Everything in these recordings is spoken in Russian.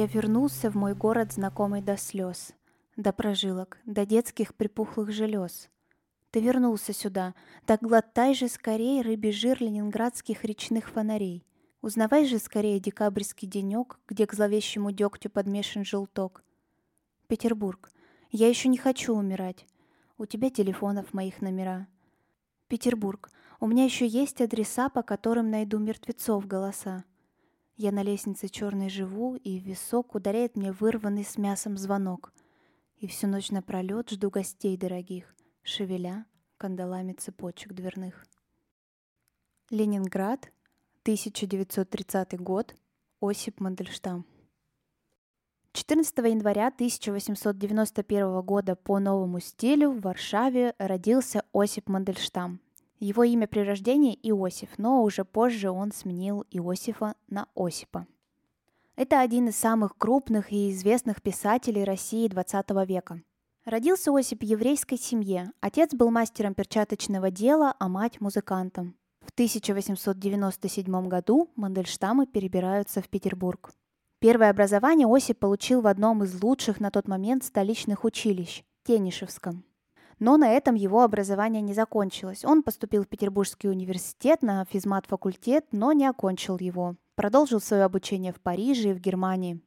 Я вернулся в мой город, знакомый до слез, до прожилок, до детских припухлых желез. Ты вернулся сюда, так глотай же скорее рыбий жир ленинградских речных фонарей. Узнавай же скорее декабрьский денек, где к зловещему дегтю подмешан желток. Петербург, я еще не хочу умирать. У тебя телефонов моих номера. Петербург, у меня еще есть адреса, по которым найду мертвецов голоса. Я на лестнице черной живу, и в висок ударяет мне вырванный с мясом звонок. И всю ночь напролет жду гостей дорогих, шевеля кандалами цепочек дверных. Ленинград, 1930 год, Осип Мандельштам. 14 января 1891 года по новому стилю в Варшаве родился Осип Мандельштам, его имя при рождении Иосиф, но уже позже он сменил Иосифа на Осипа. Это один из самых крупных и известных писателей России XX века. Родился Осип в еврейской семье. Отец был мастером перчаточного дела, а мать – музыкантом. В 1897 году Мандельштамы перебираются в Петербург. Первое образование Осип получил в одном из лучших на тот момент столичных училищ – Тенишевском. Но на этом его образование не закончилось. Он поступил в Петербургский университет на физмат-факультет, но не окончил его. Продолжил свое обучение в Париже и в Германии.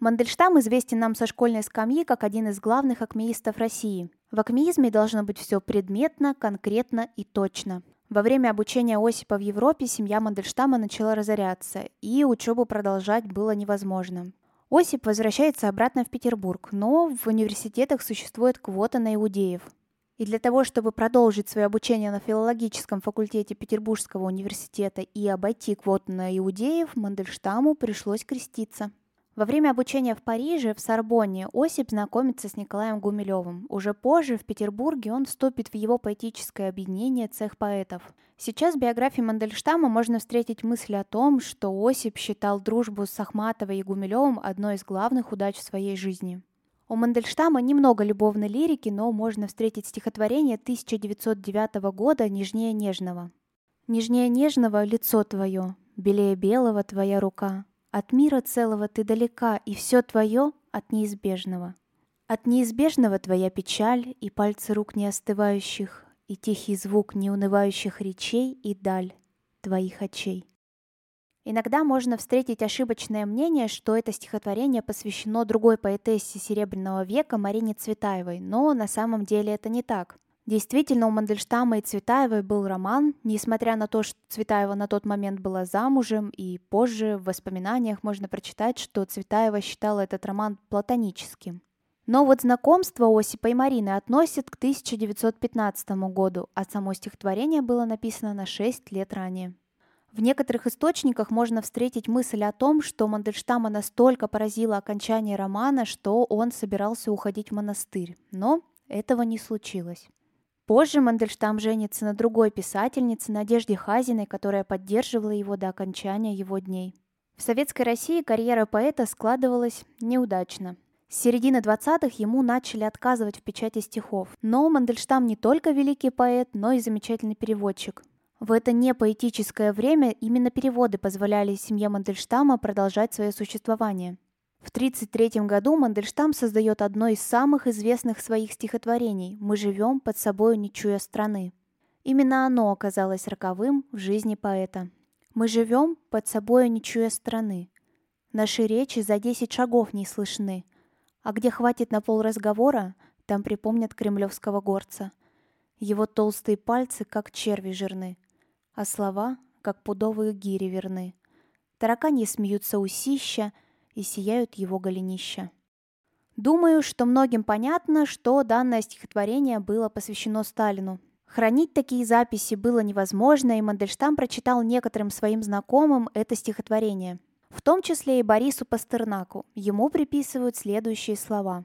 Мандельштам известен нам со школьной скамьи как один из главных акмеистов России. В акмеизме должно быть все предметно, конкретно и точно. Во время обучения Осипа в Европе семья Мандельштама начала разоряться, и учебу продолжать было невозможно. Осип возвращается обратно в Петербург, но в университетах существует квота на иудеев. И для того, чтобы продолжить свое обучение на филологическом факультете Петербургского университета и обойти квоту на иудеев, Мандельштаму пришлось креститься. Во время обучения в Париже, в Сорбонне, Осип знакомится с Николаем Гумилевым. Уже позже, в Петербурге, он вступит в его поэтическое объединение «Цех поэтов». Сейчас в биографии Мандельштама можно встретить мысль о том, что Осип считал дружбу с Ахматовой и Гумилевым одной из главных удач в своей жизни. У Мандельштама немного любовной лирики, но можно встретить стихотворение 1909 года «Нежнее нежного». «Нежнее нежного лицо твое, белее белого твоя рука. От мира целого ты далека, и все твое от неизбежного. От неизбежного твоя печаль и пальцы рук не остывающих, и тихий звук неунывающих речей и даль твоих очей». Иногда можно встретить ошибочное мнение, что это стихотворение посвящено другой поэтессе Серебряного века Марине Цветаевой, но на самом деле это не так. Действительно, у Мандельштама и Цветаевой был роман, несмотря на то, что Цветаева на тот момент была замужем, и позже в воспоминаниях можно прочитать, что Цветаева считала этот роман платоническим. Но вот знакомство Осипа и Марины относят к 1915 году, а само стихотворение было написано на 6 лет ранее. В некоторых источниках можно встретить мысль о том, что Мандельштама настолько поразило окончание романа, что он собирался уходить в монастырь. Но этого не случилось. Позже Мандельштам женится на другой писательнице Надежде Хазиной, которая поддерживала его до окончания его дней. В Советской России карьера поэта складывалась неудачно. С середины 20-х ему начали отказывать в печати стихов. Но Мандельштам не только великий поэт, но и замечательный переводчик. В это непоэтическое время именно переводы позволяли семье Мандельштама продолжать свое существование. В 1933 году Мандельштам создает одно из самых известных своих стихотворений «Мы живем под собою, не чуя страны». Именно оно оказалось роковым в жизни поэта. «Мы живем под собою, не чуя страны. Наши речи за десять шагов не слышны. А где хватит на пол разговора, там припомнят кремлевского горца. Его толстые пальцы, как черви жирны а слова, как пудовые гири верны. Тараканьи смеются усища и сияют его голенища. Думаю, что многим понятно, что данное стихотворение было посвящено Сталину. Хранить такие записи было невозможно, и Мандельштам прочитал некоторым своим знакомым это стихотворение. В том числе и Борису Пастернаку. Ему приписывают следующие слова.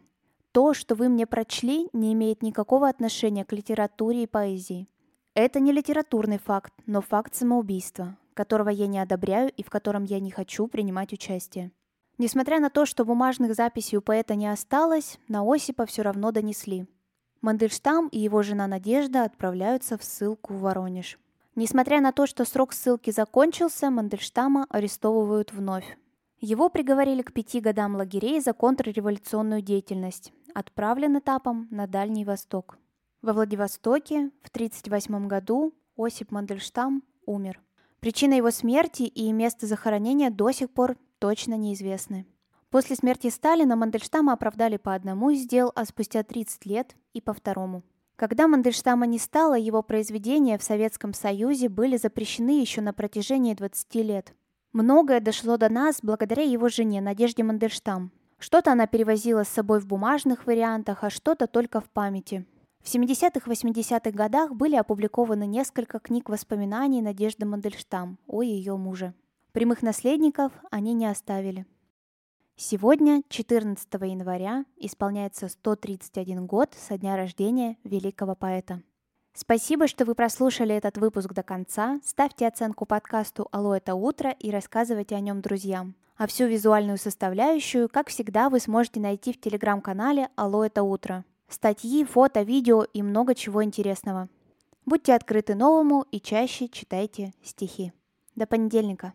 «То, что вы мне прочли, не имеет никакого отношения к литературе и поэзии. Это не литературный факт, но факт самоубийства, которого я не одобряю и в котором я не хочу принимать участие». Несмотря на то, что бумажных записей у поэта не осталось, на Осипа все равно донесли. Мандельштам и его жена Надежда отправляются в ссылку в Воронеж. Несмотря на то, что срок ссылки закончился, Мандельштама арестовывают вновь. Его приговорили к пяти годам лагерей за контрреволюционную деятельность, отправлен этапом на Дальний Восток. Во Владивостоке в 1938 году Осип Мандельштам умер. Причина его смерти и место захоронения до сих пор точно неизвестны. После смерти Сталина Мандельштама оправдали по одному из дел, а спустя 30 лет и по второму. Когда Мандельштама не стало, его произведения в Советском Союзе были запрещены еще на протяжении 20 лет. Многое дошло до нас благодаря его жене Надежде Мандельштам. Что-то она перевозила с собой в бумажных вариантах, а что-то только в памяти. В 70-80-х годах были опубликованы несколько книг воспоминаний Надежды Мандельштам о ее муже. Прямых наследников они не оставили. Сегодня, 14 января, исполняется 131 год со дня рождения великого поэта. Спасибо, что вы прослушали этот выпуск до конца. Ставьте оценку подкасту «Алло, это утро» и рассказывайте о нем друзьям. А всю визуальную составляющую, как всегда, вы сможете найти в телеграм-канале «Алло, это утро». Статьи, фото, видео и много чего интересного. Будьте открыты новому и чаще читайте стихи. До понедельника.